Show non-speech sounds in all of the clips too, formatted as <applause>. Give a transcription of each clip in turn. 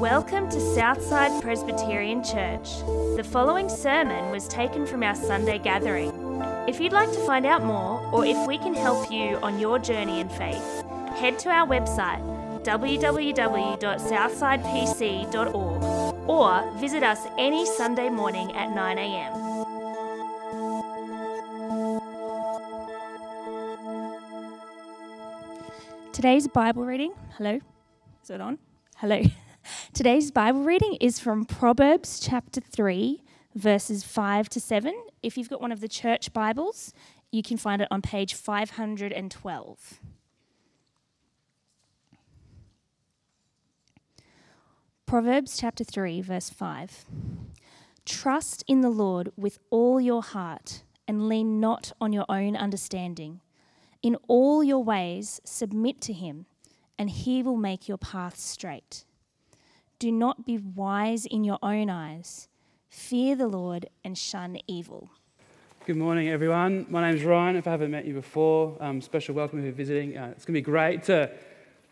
Welcome to Southside Presbyterian Church. The following sermon was taken from our Sunday gathering. If you'd like to find out more, or if we can help you on your journey in faith, head to our website www.southsidepc.org or visit us any Sunday morning at 9am. Today's Bible reading, hello, is it on? Hello. <laughs> Today's Bible reading is from Proverbs chapter 3, verses 5 to 7. If you've got one of the church Bibles, you can find it on page 512. Proverbs chapter 3, verse 5. Trust in the Lord with all your heart and lean not on your own understanding. In all your ways, submit to him, and he will make your paths straight. Do not be wise in your own eyes. Fear the Lord and shun evil. Good morning, everyone. My name's Ryan. If I haven't met you before, um, special welcome if you're visiting. Uh, it's going to be great to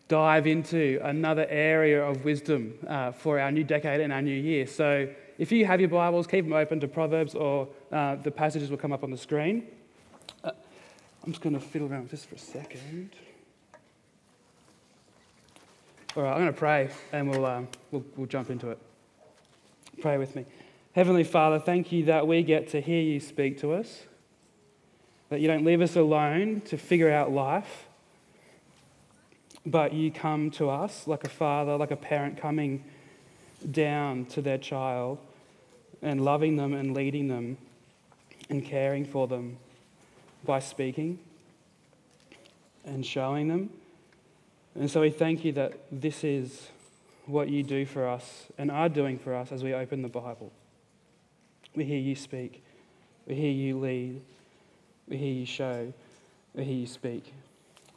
dive into another area of wisdom uh, for our new decade and our new year. So, if you have your Bibles, keep them open to Proverbs or uh, the passages will come up on the screen. Uh, I'm just going to fiddle around just for a second. All right, I'm going to pray and we'll, um, we'll, we'll jump into it. Pray with me. Heavenly Father, thank you that we get to hear you speak to us, that you don't leave us alone to figure out life but you come to us like a father, like a parent coming down to their child and loving them and leading them and caring for them by speaking and showing them. And so we thank you that this is what you do for us and are doing for us as we open the Bible. We hear you speak, we hear you lead, we hear you show, we hear you speak.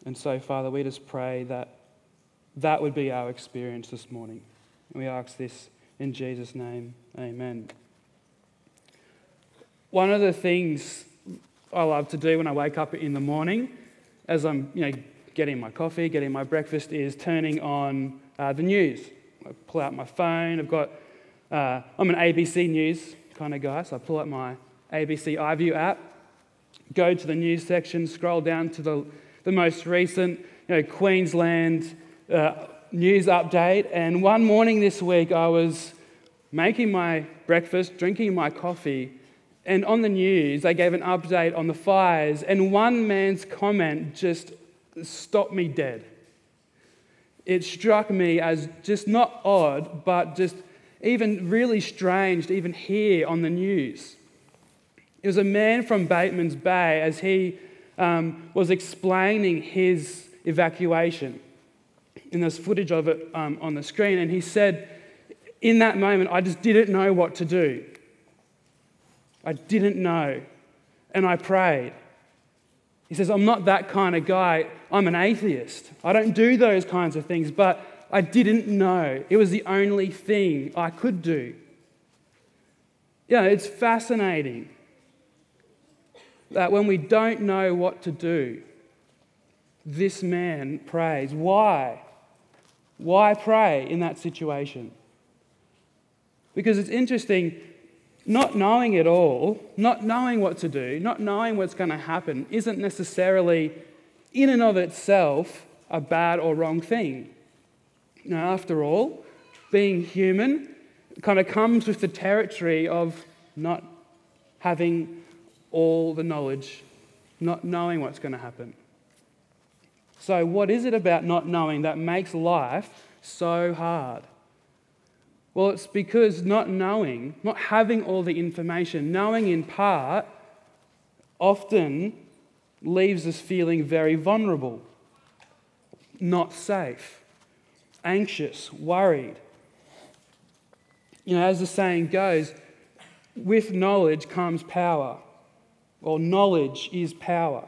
And so, Father, we just pray that that would be our experience this morning. And we ask this in Jesus' name. Amen. One of the things I love to do when I wake up in the morning, as I'm you know, getting my coffee, getting my breakfast, is turning on uh, the news. I pull out my phone. I've got, uh, I'm an ABC News kind of guy, so I pull out my ABC iView app, go to the news section, scroll down to the the most recent you know, Queensland uh, news update. And one morning this week, I was making my breakfast, drinking my coffee, and on the news, they gave an update on the fires, and one man's comment just stopped me dead. It struck me as just not odd, but just even really strange to even hear on the news. It was a man from Batemans Bay as he um, was explaining his evacuation. And there's footage of it um, on the screen. And he said, In that moment, I just didn't know what to do. I didn't know. And I prayed. He says, I'm not that kind of guy. I'm an atheist. I don't do those kinds of things, but I didn't know. It was the only thing I could do. Yeah, it's fascinating that when we don't know what to do, this man prays. Why? Why pray in that situation? Because it's interesting, not knowing it all, not knowing what to do, not knowing what's going to happen, isn't necessarily, in and of itself, a bad or wrong thing. Now, after all, being human kind of comes with the territory of not having all the knowledge, not knowing what's going to happen. So, what is it about not knowing that makes life so hard? Well, it's because not knowing, not having all the information, knowing in part, often leaves us feeling very vulnerable, not safe, anxious, worried. You know, as the saying goes, with knowledge comes power. or knowledge is power.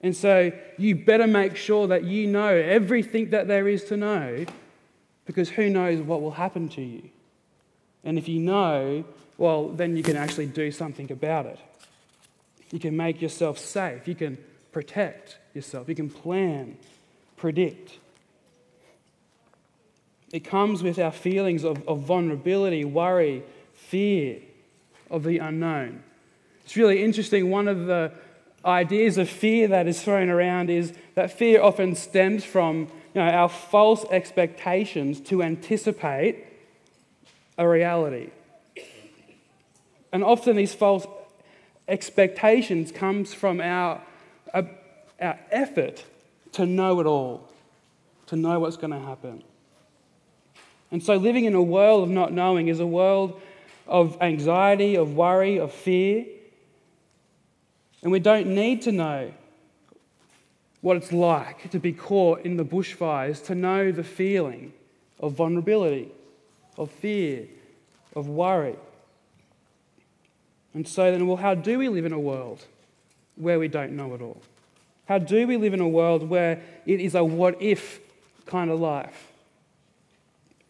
And so you better make sure that you know everything that there is to know because who knows what will happen to you. And if you know, well, then you can actually do something about it. You can make yourself safe. You can protect yourself. You can plan, predict. It comes with our feelings of, of vulnerability, worry, fear of the unknown. It's really interesting. One of the ideas of fear that is thrown around is that fear often stems from you know, our false expectations to anticipate a reality. And often these false expectations comes from our, uh, our effort to know it all, to know what's going to happen. And so living in a world of not knowing is a world of anxiety, of worry, of fear. And we don't need to know what it's like to be caught in the bushfires, to know the feeling of vulnerability, of fear, of worry. And so then, well, how do we live in a world where we don't know it all? How do we live in a world where it is a what if kind of life?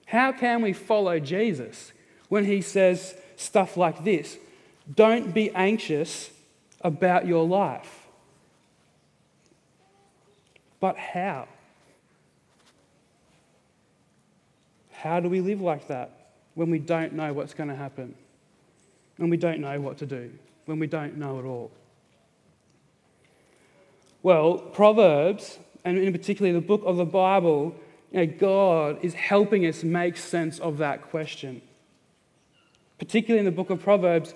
How can we follow Jesus when he says stuff like this? Don't be anxious about your life. But how? How do we live like that when we don't know what's going to happen? When we don't know what to do? When we don't know at all? Well, Proverbs, and in particular the book of the Bible, you know, God is helping us make sense of that question. Particularly in the book of Proverbs,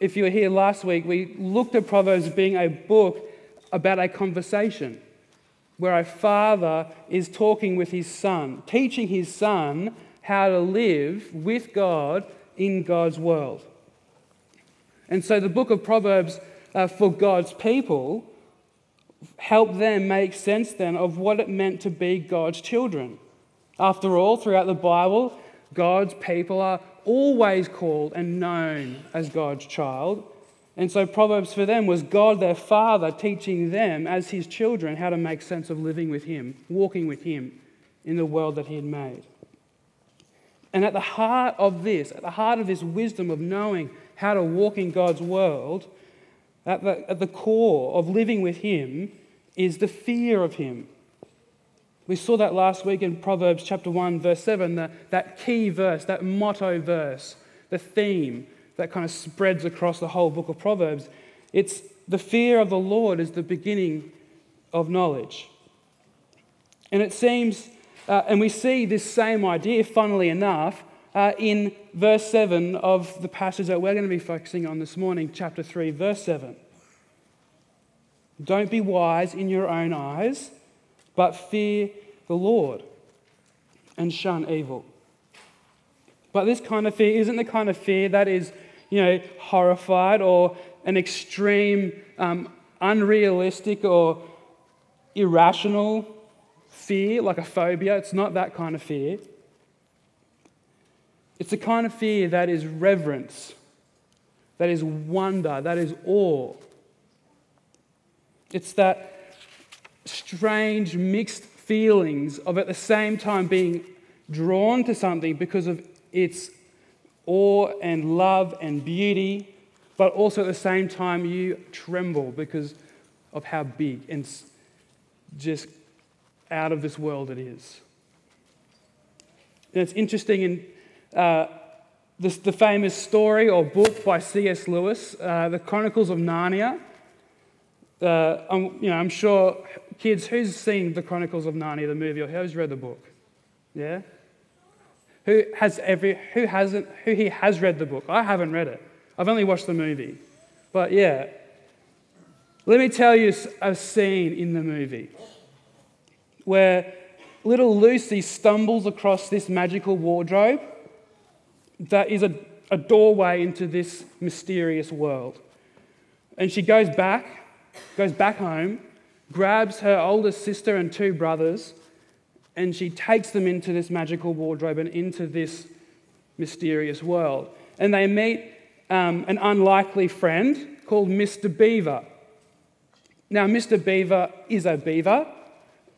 if you were here last week, we looked at Proverbs being a book about a conversation where a father is talking with his son, teaching his son how to live with God in God's world. And so the book of Proverbs uh, for God's people helped them make sense then of what it meant to be God's children. After all, throughout the Bible, God's people are always called and known as God's child. And so, Proverbs for them was God, their father, teaching them as his children how to make sense of living with him, walking with him in the world that he had made. And at the heart of this, at the heart of this wisdom of knowing how to walk in God's world, at the, at the core of living with Him, is the fear of Him. We saw that last week in Proverbs chapter 1, verse 7, the, that key verse, that motto verse, the theme that kind of spreads across the whole book of Proverbs. It's the fear of the Lord is the beginning of knowledge. And it seems, uh, and we see this same idea, funnily enough, uh, in verse 7 of the passage that we're going to be focusing on this morning, chapter 3, verse 7. Don't be wise in your own eyes, but fear the Lord and shun evil. But this kind of fear isn't the kind of fear that is, you know, horrified or an extreme, um, unrealistic or irrational fear, like a phobia. It's not that kind of fear. It's the kind of fear that is reverence, that is wonder, that is awe. It's that strange mixed feelings of at the same time being drawn to something because of its awe and love and beauty, but also at the same time you tremble because of how big and just out of this world it is. And it's interesting in uh, this, the famous story or book by C.S. Lewis, uh, The Chronicles of Narnia. Uh, I'm, you know, I'm sure, kids, who's seen The Chronicles of Narnia, the movie, or who's read the book? Yeah? Who has every, who hasn't, who here has read the book? I haven't read it. I've only watched the movie. But yeah, let me tell you a scene in the movie where little Lucy stumbles across this magical wardrobe that is a, a doorway into this mysterious world. And she goes back, goes back home, grabs her oldest sister and two brothers, and she takes them into this magical wardrobe and into this mysterious world. And they meet um, an unlikely friend called Mr. Beaver. Now, Mr. Beaver is a beaver,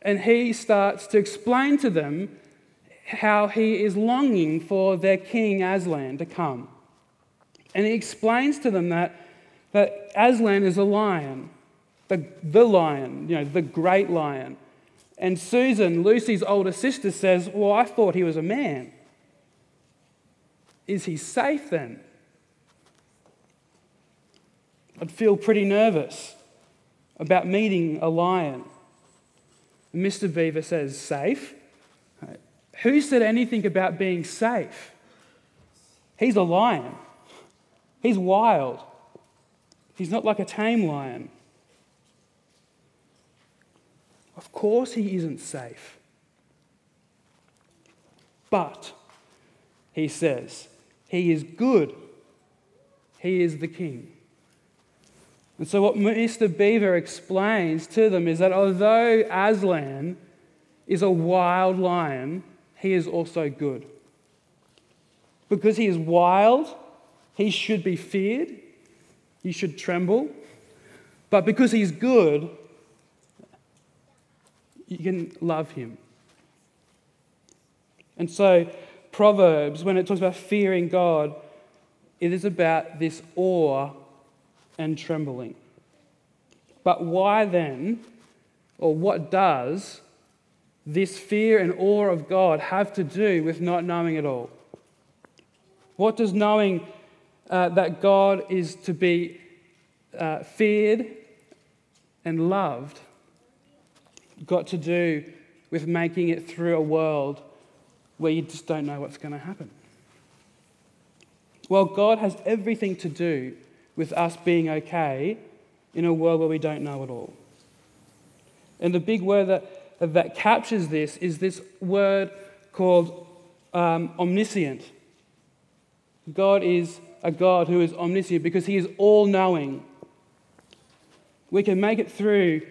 and he starts to explain to them how he is longing for their king Aslan to come. And he explains to them that, that Aslan is a lion, the, the lion, you know, the great lion. And Susan, Lucy's older sister, says, Well, I thought he was a man. Is he safe then? I'd feel pretty nervous about meeting a lion. Mr. Beaver says, Safe? Who said anything about being safe? He's a lion. He's wild. He's not like a tame lion. Of course, he isn't safe. But, he says, he is good. He is the king. And so, what Mr. Beaver explains to them is that although Aslan is a wild lion, he is also good. Because he is wild, he should be feared, you should tremble. But because he's good, you can love him. And so, Proverbs, when it talks about fearing God, it is about this awe and trembling. But why then, or what does this fear and awe of God have to do with not knowing it all? What does knowing uh, that God is to be uh, feared and loved got to do with making it through a world where you just don't know what's going to happen? Well, God has everything to do with us being okay in a world where we don't know it all. And the big word that, that captures this is this word called um, omniscient. God is a God who is omniscient because he is all knowing. We can make it through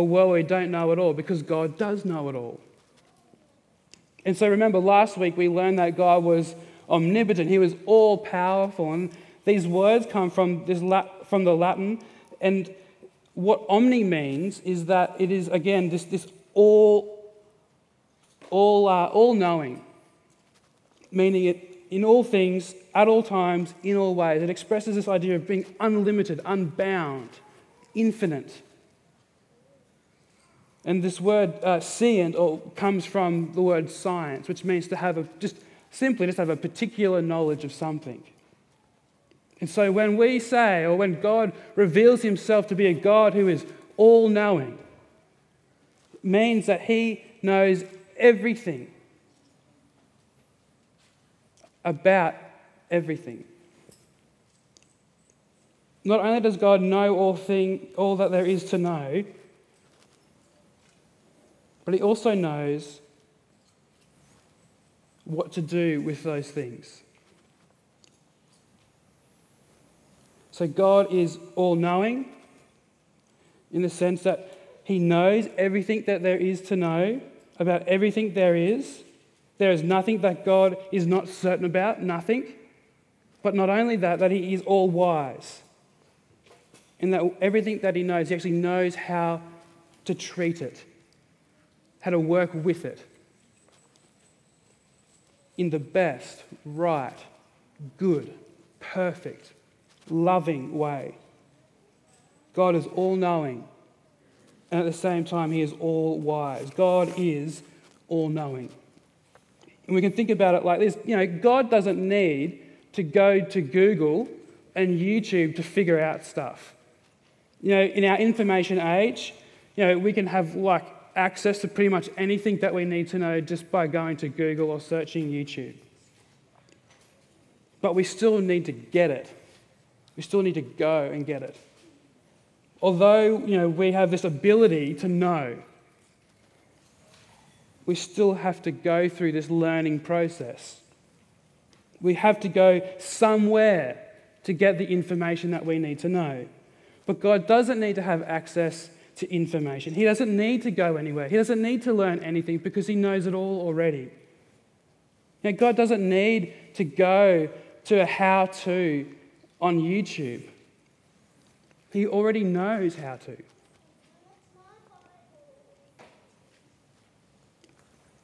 world where we don't know it all because God does know it all. And so remember, last week we learned that God was omnipotent, he was all powerful. And these words come from, this, from the Latin. And what omni means is that it is, again, this, this all, all, uh, all knowing, meaning it in all things, at all times, in all ways. It expresses this idea of being unlimited, unbound, infinite. And this word uh, "scient" or comes from the word science, which means to have a, just simply just have a particular knowledge of something. And so when we say, or when God reveals himself to be a God who is all knowing, means that he knows everything about everything. Not only does God know all, thing, all that there is to know, but he also knows what to do with those things. So God is all knowing in the sense that he knows everything that there is to know about everything there is. There is nothing that God is not certain about, nothing. But not only that, that he is all wise. And that everything that he knows, he actually knows how to treat it how to work with it in the best, right, good, perfect, loving way. God is all knowing, and at the same time, He is all wise. God is all knowing. And we can think about it like this you know, God doesn't need to go to Google and YouTube to figure out stuff. You know, in our information age, you know, we can have like access to pretty much anything that we need to know just by going to Google or searching YouTube. But we still need to get it. We still need to go and get it. Although, you know, we have this ability to know, we still have to go through this learning process. We have to go somewhere to get the information that we need to know. But God doesn't need to have access to information. He doesn't need to go anywhere. He doesn't need to learn anything because he knows it all already. Now, God doesn't need to go to a how to on YouTube. He already knows how to.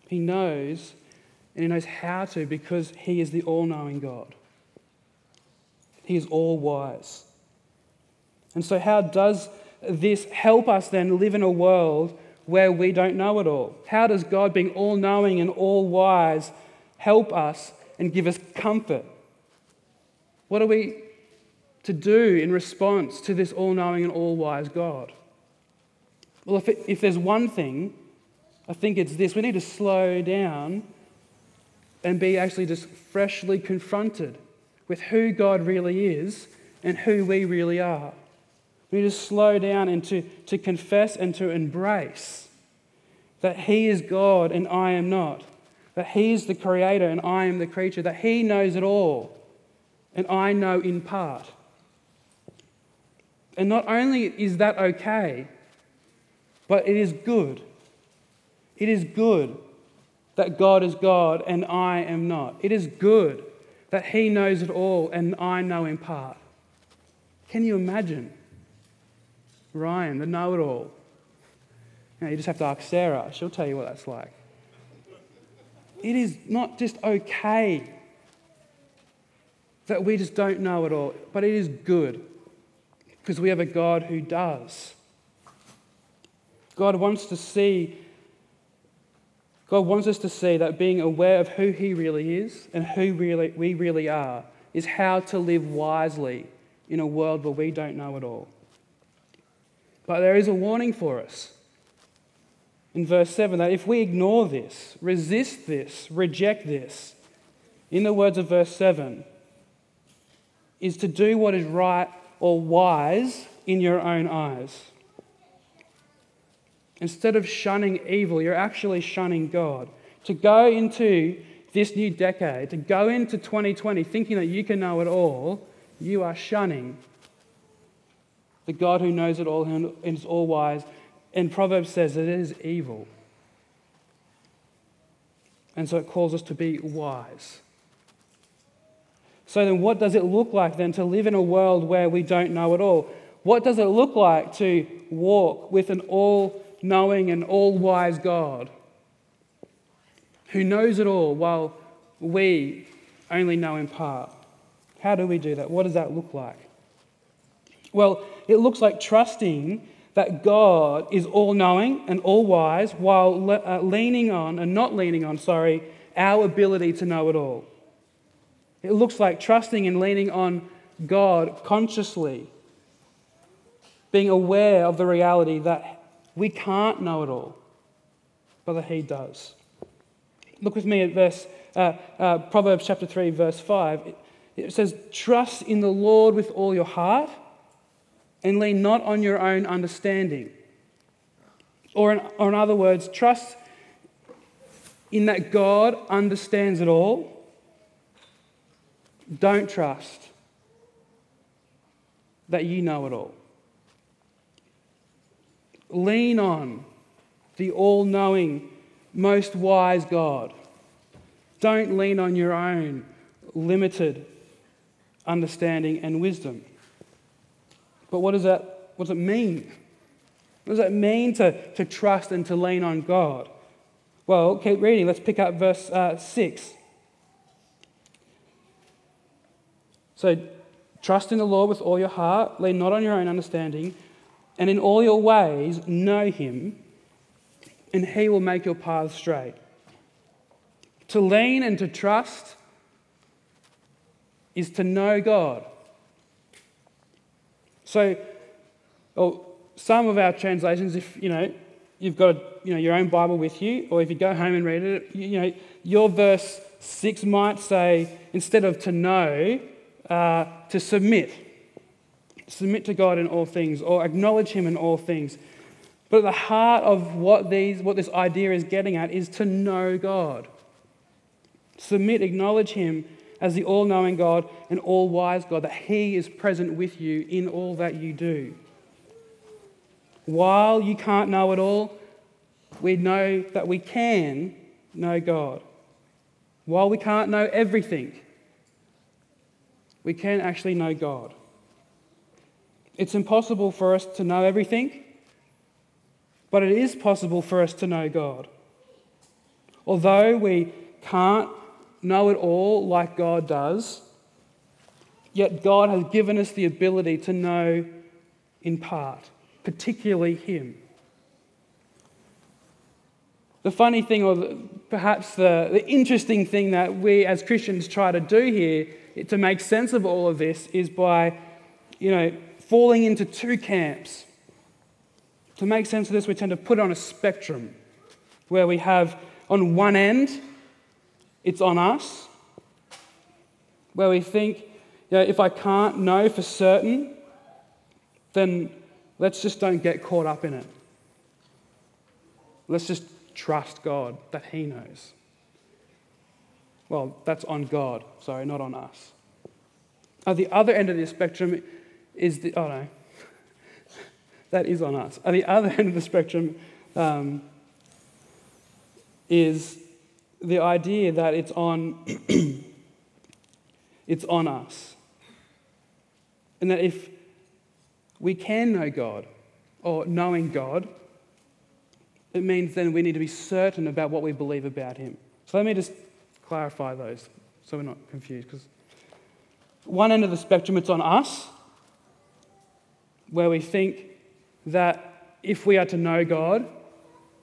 He knows, and he knows how to because he is the all knowing God. He is all wise. And so, how does this help us then live in a world where we don't know it all? How does God, being all knowing and all wise, help us and give us comfort? What are we to do in response to this all knowing and all wise God? Well, if, it, if there's one thing, I think it's this we need to slow down and be actually just freshly confronted with who God really is and who we really are. We need to slow down and to, to confess and to embrace that He is God and I am not, that He is the creator and I am the creature, that He knows it all and I know in part. And not only is that okay, but it is good. It is good that God is God and I am not. It is good that He knows it all and I know in part. Can you imagine? Ryan, the know it all. You, know, you just have to ask Sarah, she'll tell you what that's like. It is not just okay that we just don't know it all, but it is good because we have a God who does. God wants to see God wants us to see that being aware of who He really is and who really, we really are is how to live wisely in a world where we don't know it all. But there is a warning for us in verse 7 that if we ignore this, resist this, reject this, in the words of verse 7, is to do what is right or wise in your own eyes. Instead of shunning evil, you're actually shunning God. To go into this new decade, to go into 2020 thinking that you can know it all, you are shunning the God who knows it all and is all wise. And Proverbs says it is evil. And so it calls us to be wise. So then, what does it look like then to live in a world where we don't know it all? What does it look like to walk with an all knowing and all wise God who knows it all while we only know in part. How do we do that? What does that look like? Well, it looks like trusting that God is all knowing and all wise while le- uh, leaning on, and not leaning on, sorry, our ability to know it all. It looks like trusting and leaning on God consciously, being aware of the reality that we can't know it all, but that He does. Look with me at verse, uh, uh, Proverbs chapter 3, verse 5. It, it says, Trust in the Lord with all your heart and lean not on your own understanding. Or in, or in other words, trust in that God understands it all. Don't trust that you know it all. Lean on the all knowing, most wise God. Don't lean on your own limited understanding and wisdom. But what does that, what does it mean? What does it mean to, to trust and to lean on God? Well, keep reading. Let's pick up verse uh, 6. So, trust in the Lord with all your heart, lean not on your own understanding and in all your ways know him, and he will make your paths straight. To lean and to trust is to know God. So, well, some of our translations, if you know, you've got you know, your own Bible with you, or if you go home and read it, you know, your verse six might say instead of to know, uh, to submit submit to God in all things or acknowledge Him in all things. But at the heart of what, these, what this idea is getting at is to know God. Submit, acknowledge Him as the all knowing God and all wise God, that He is present with you in all that you do. While you can't know it all, we know that we can know God. While we can't know everything, we can actually know God. It's impossible for us to know everything, but it is possible for us to know God. Although we can't know it all like God does, yet God has given us the ability to know in part, particularly Him. The funny thing, or perhaps the, the interesting thing that we as Christians try to do here to make sense of all of this is by, you know, falling into two camps. To make sense of this, we tend to put on a spectrum where we have on one end, it's on us, where we think, you know, if I can't know for certain, then let's just don't get caught up in it. Let's just trust God that He knows. Well, that's on God, sorry, not on us. At the other end of the spectrum is the, oh no, <laughs> that is on us. At the other end of the spectrum um, is the idea that it's on, <clears throat> it's on us. And that if we can know God, or knowing God, it means then we need to be certain about what we believe about Him. So let me just clarify those so we're not confused. Because one end of the spectrum, it's on us, where we think that if we are to know God,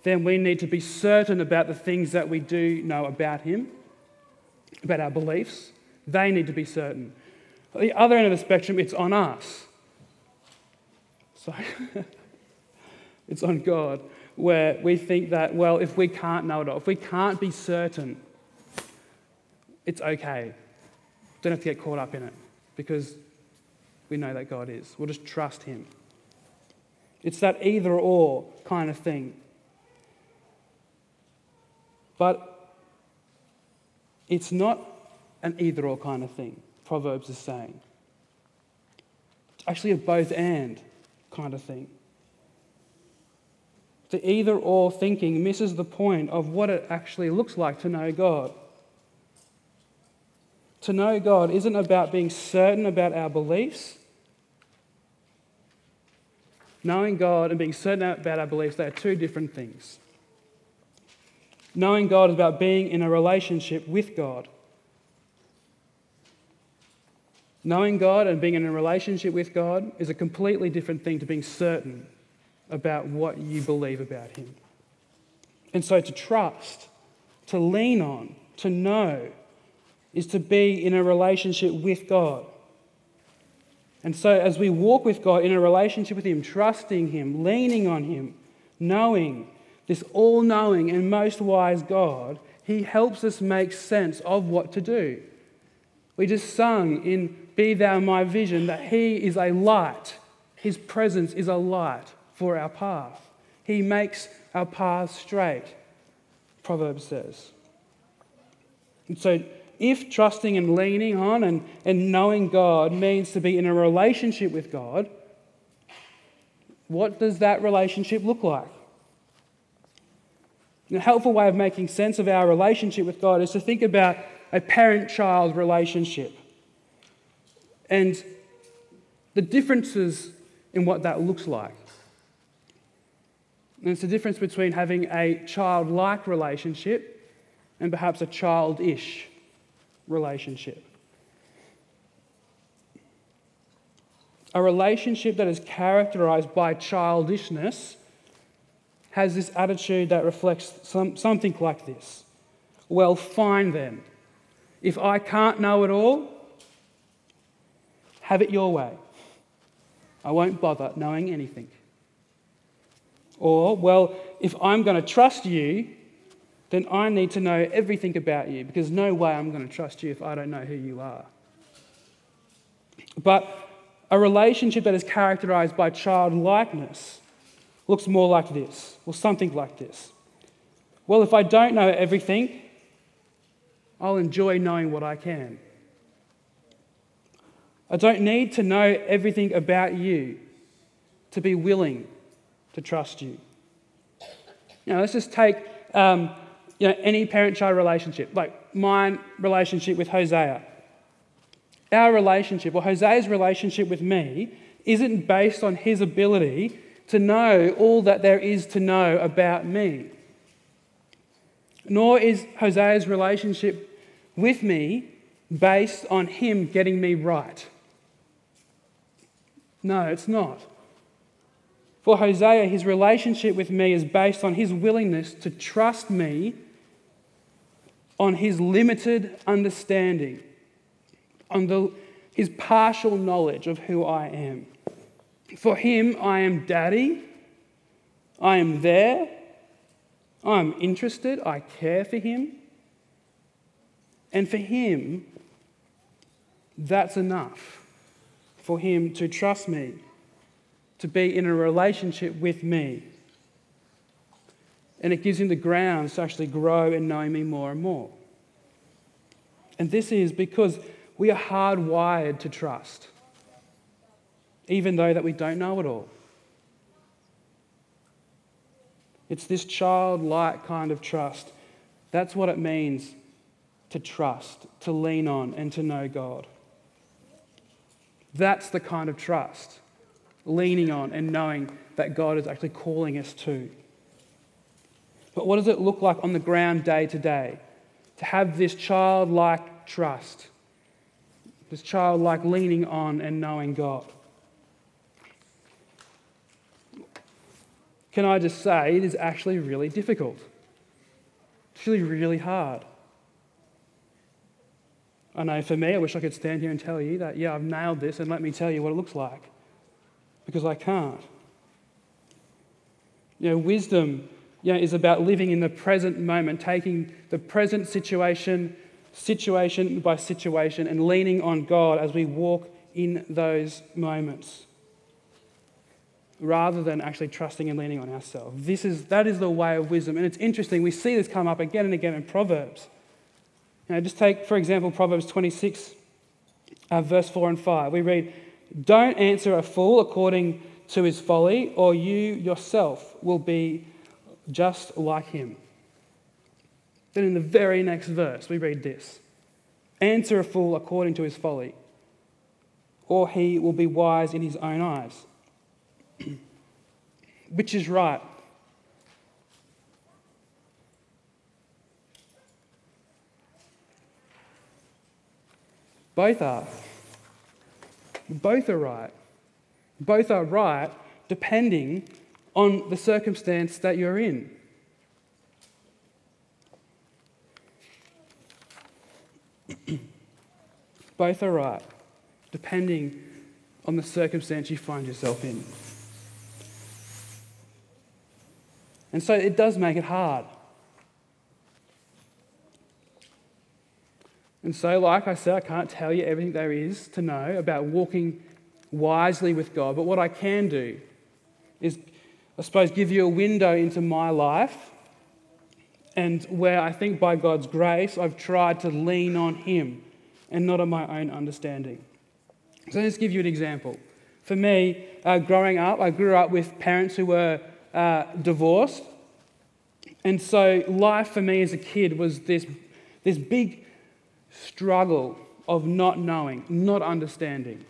then we need to be certain about the things that we do know about Him, about our beliefs. They need to be certain. At the other end of the spectrum, it's on us. So <laughs> it's on God, where we think that, well, if we can't know it all, if we can't be certain, it's okay. Don't have to get caught up in it because we know that God is. We'll just trust Him. It's that either or kind of thing. But it's not an either or kind of thing, Proverbs is saying. It's actually a both and kind of thing. The either or thinking misses the point of what it actually looks like to know God. To know God isn't about being certain about our beliefs. Knowing God and being certain about our beliefs, they are two different things. Knowing God is about being in a relationship with God. Knowing God and being in a relationship with God is a completely different thing to being certain about what you believe about Him. And so to trust, to lean on, to know, is to be in a relationship with God. And so as we walk with God in a relationship with Him, trusting Him, leaning on Him, knowing this all knowing and most wise God, He helps us make sense of what to do. We just sung in Be Thou My Vision that He is a light, His presence is a light for our path. He makes our path straight, Proverbs says. And so, if trusting and leaning on and, and knowing God means to be in a relationship with God, what does that relationship look like? A helpful way of making sense of our relationship with God is to think about a parent child relationship and the differences in what that looks like. And it's the difference between having a childlike relationship and perhaps a childish relationship. A relationship that is characterized by childishness has this attitude that reflects some, something like this Well, fine then. If I can't know it all, have it your way. I won't bother knowing anything. Or, well, if I'm going to trust you, then I need to know everything about you because no way I'm going to trust you if I don't know who you are. But a relationship that is characterized by childlikeness looks more like this, or something like this. Well, if I don't know everything, I'll enjoy knowing what I can. I don't need to know everything about you to be willing to trust you. Know, let's just take um, you know, any parent child relationship, like my relationship with Hosea. Our relationship, or Hosea's relationship with me, isn't based on his ability to know all that there is to know about me. Nor is Hosea's relationship with me based on him getting me right. No, it's not. For Hosea, his relationship with me is based on his willingness to trust me on his limited understanding, on the, his partial knowledge of who I am. For him, I am daddy, I am there, I'm interested, I care for him. And for him, that's enough for him to trust me to be in a relationship with me. And it gives him the grounds to actually grow and know me more and more. And this is because we are hardwired to trust, even though that we don't know it all. It's this childlike kind of trust. That's what it means to trust, to lean on, and to know God. That's the kind of trust leaning on and knowing that God is actually calling us to. But what does it look like on the ground day to day? To have this childlike trust, this childlike leaning on and knowing God. Can I just say, it is actually really difficult. It's really, really hard. I know for me, I wish I could stand here and tell you that, yeah, I've nailed this, and let me tell you what it looks like because I can't. You know, wisdom you know, is about living in the present moment, taking the present situation, situation by situation, and leaning on God as we walk in those moments rather than actually trusting and leaning on ourselves. This is, that is the way of wisdom. And it's interesting, we see this come up again and again in Proverbs. Know, just take, for example, Proverbs 26, uh, verse 4 and 5. We read, don't answer a fool according to his folly, or you yourself will be just like him. Then in the very next verse, we read this Answer a fool according to his folly, or he will be wise in his own eyes. <clears throat> Which is right? Both are. Both are right. Both are right depending on the circumstance that you're in. <clears throat> Both are right depending on the circumstance you find yourself in. And so it does make it hard. And so, like I said, I can't tell you everything there is to know about walking wisely with God. But what I can do is, I suppose, give you a window into my life and where I think by God's grace I've tried to lean on Him and not on my own understanding. So let's give you an example. For me, uh, growing up, I grew up with parents who were uh, divorced. And so life for me as a kid was this, this big struggle of not knowing, not understanding,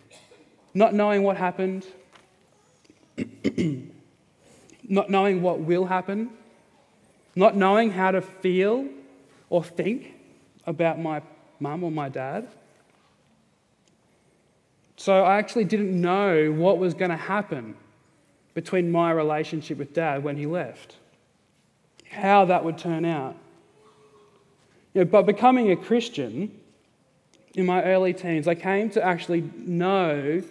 not knowing what happened, <clears throat> not knowing what will happen, not knowing how to feel or think about my mum or my dad. So I actually didn't know what was going to happen between my relationship with dad when he left, how that would turn out. You know, but becoming a Christian in my early teens, I came to actually know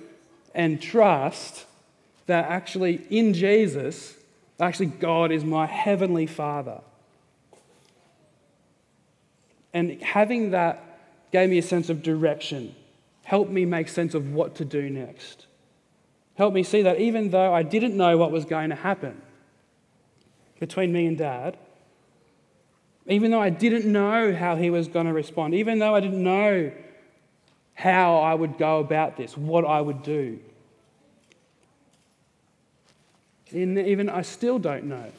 and trust that actually in Jesus, actually God is my heavenly Father. And having that gave me a sense of direction, helped me make sense of what to do next. Helped me see that even though I didn't know what was going to happen between me and dad, even though I didn't know how he was going to respond, even though I didn't know how I would go about this, what I would do. Even I still don't know.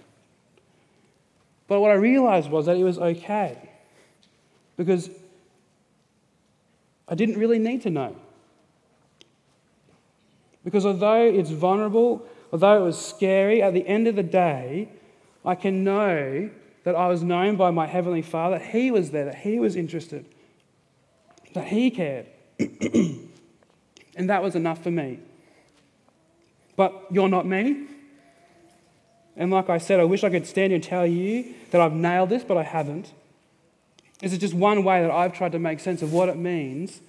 But what I realized was that it was okay because I didn't really need to know. Because although it's vulnerable, although it was scary, at the end of the day, I can know that I was known by my Heavenly Father. He was there, that He was interested, that He cared. <clears throat> and that was enough for me. But you're not me. And like I said, I wish I could stand here and tell you that I've nailed this, but I haven't. This is just one way that I've tried to make sense of what it means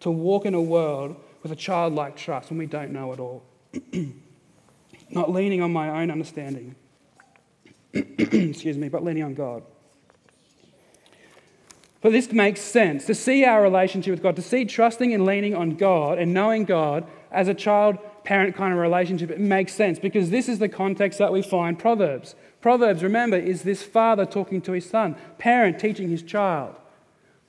to walk in a world with a childlike trust when we don't know it all. <clears throat> Not leaning on my own understanding, <clears throat> excuse me, but leaning on God. But this makes sense. To see our relationship with God, to see trusting and leaning on God and knowing God as a child parent kind of relationship, it makes sense because this is the context that we find Proverbs. Proverbs, remember, is this father talking to his son, parent teaching his child.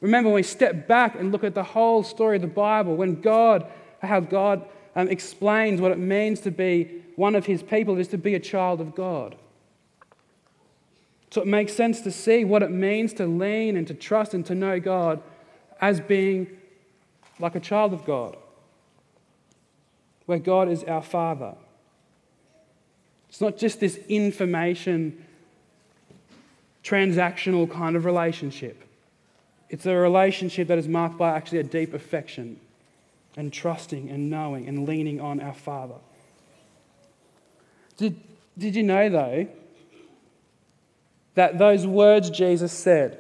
Remember, when we step back and look at the whole story of the Bible, when God, how God um, explains what it means to be one of his people, is to be a child of God. So it makes sense to see what it means to lean and to trust and to know God as being like a child of God where God is our Father. It's not just this information, transactional kind of relationship. It's a relationship that is marked by actually a deep affection and trusting and knowing and leaning on our Father. Did, did you know, though, that those words Jesus said,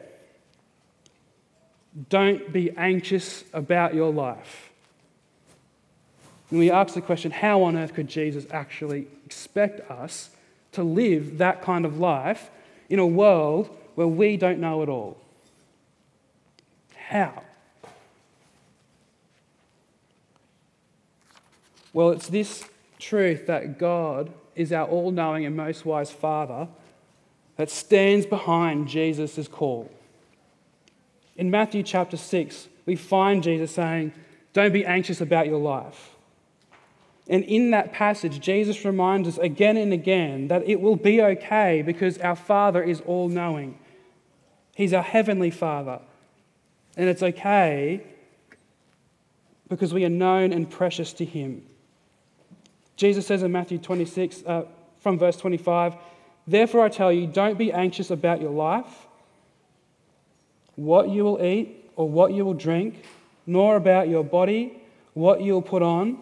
don't be anxious about your life, and we ask the question how on earth could Jesus actually expect us to live that kind of life in a world where we don't know it all? How? Well, it's this truth that God is our all knowing and most wise Father that stands behind Jesus' call. In Matthew chapter 6, we find Jesus saying, Don't be anxious about your life. And in that passage, Jesus reminds us again and again that it will be okay because our Father is all knowing. He's our heavenly Father. And it's okay because we are known and precious to Him. Jesus says in Matthew 26, uh, from verse 25, Therefore I tell you, don't be anxious about your life, what you will eat or what you will drink, nor about your body, what you will put on.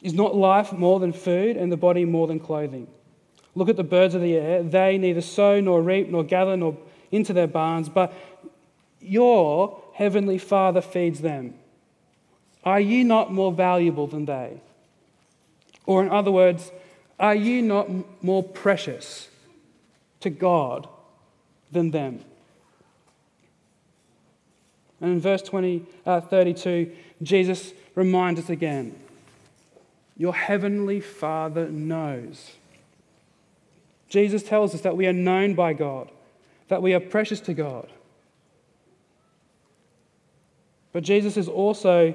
Is not life more than food and the body more than clothing? Look at the birds of the air. They neither sow nor reap nor gather nor into their barns, but your heavenly Father feeds them. Are you not more valuable than they? Or, in other words, are you not more precious to God than them? And in verse 20, uh, 32, Jesus reminds us again your heavenly Father knows. Jesus tells us that we are known by God, that we are precious to God. But Jesus is also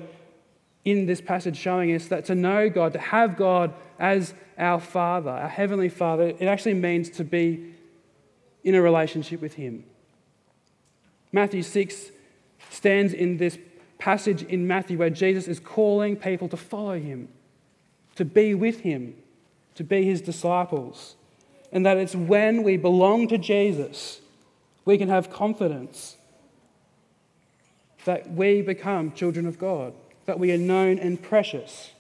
in this passage showing us that to know God, to have God as our Father, our Heavenly Father, it actually means to be in a relationship with Him. Matthew 6 stands in this passage in Matthew where Jesus is calling people to follow Him to be with him, to be his disciples. And that it's when we belong to Jesus, we can have confidence that we become children of God, that we are known and precious.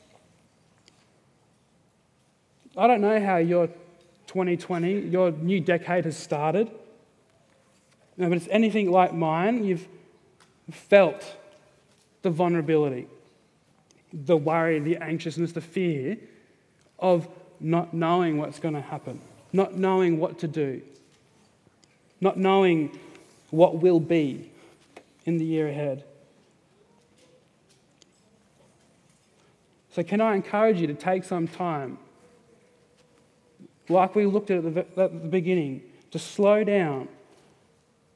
I don't know how your 2020, your new decade has started. No, but it's anything like mine, you've felt the vulnerability the worry, the anxiousness, the fear of not knowing what's going to happen, not knowing what to do, not knowing what will be in the year ahead. So, can I encourage you to take some time, like we looked at at the, at the beginning, to slow down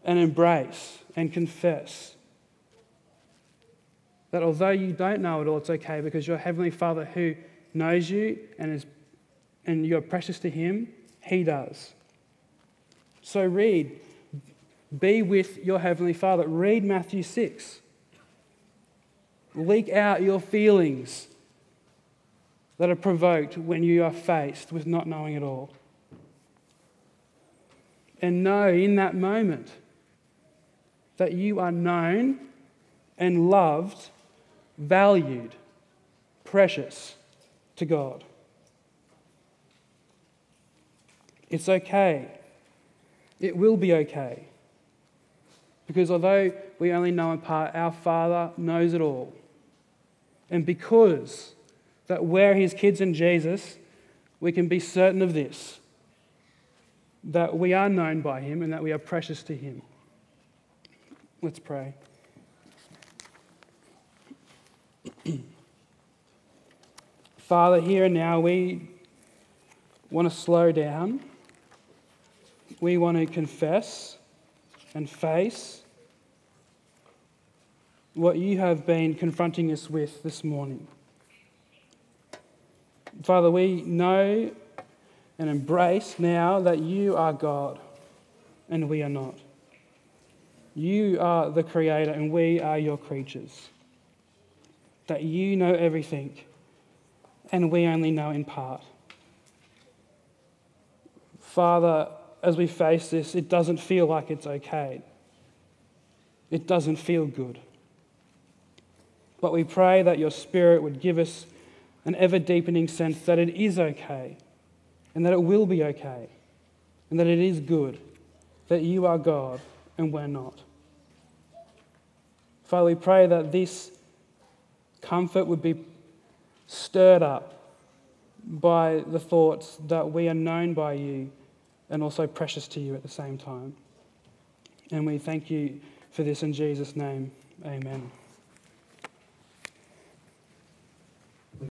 and embrace and confess that although you don't know it all, it's okay because your Heavenly Father who knows you and, is, and you're precious to Him, He does. So read, be with your Heavenly Father. Read Matthew 6. Leak out your feelings that are provoked when you are faced with not knowing it all. And know in that moment that you are known and loved valued, precious to God. It's okay. It will be okay. Because although we only know in part, our Father knows it all. And because that we're his kids in Jesus, we can be certain of this that we are known by him and that we are precious to him. Let's pray. <clears throat> Father, here and now we want to slow down. We want to confess and face what you have been confronting us with this morning. Father, we know and embrace now that you are God and we are not. You are the Creator and we are your creatures. That you know everything and we only know in part. Father, as we face this, it doesn't feel like it's okay. It doesn't feel good. But we pray that your Spirit would give us an ever deepening sense that it is okay and that it will be okay and that it is good, that you are God and we're not. Father, we pray that this comfort would be stirred up by the thoughts that we are known by you and also precious to you at the same time. And we thank you for this in Jesus' name. Amen.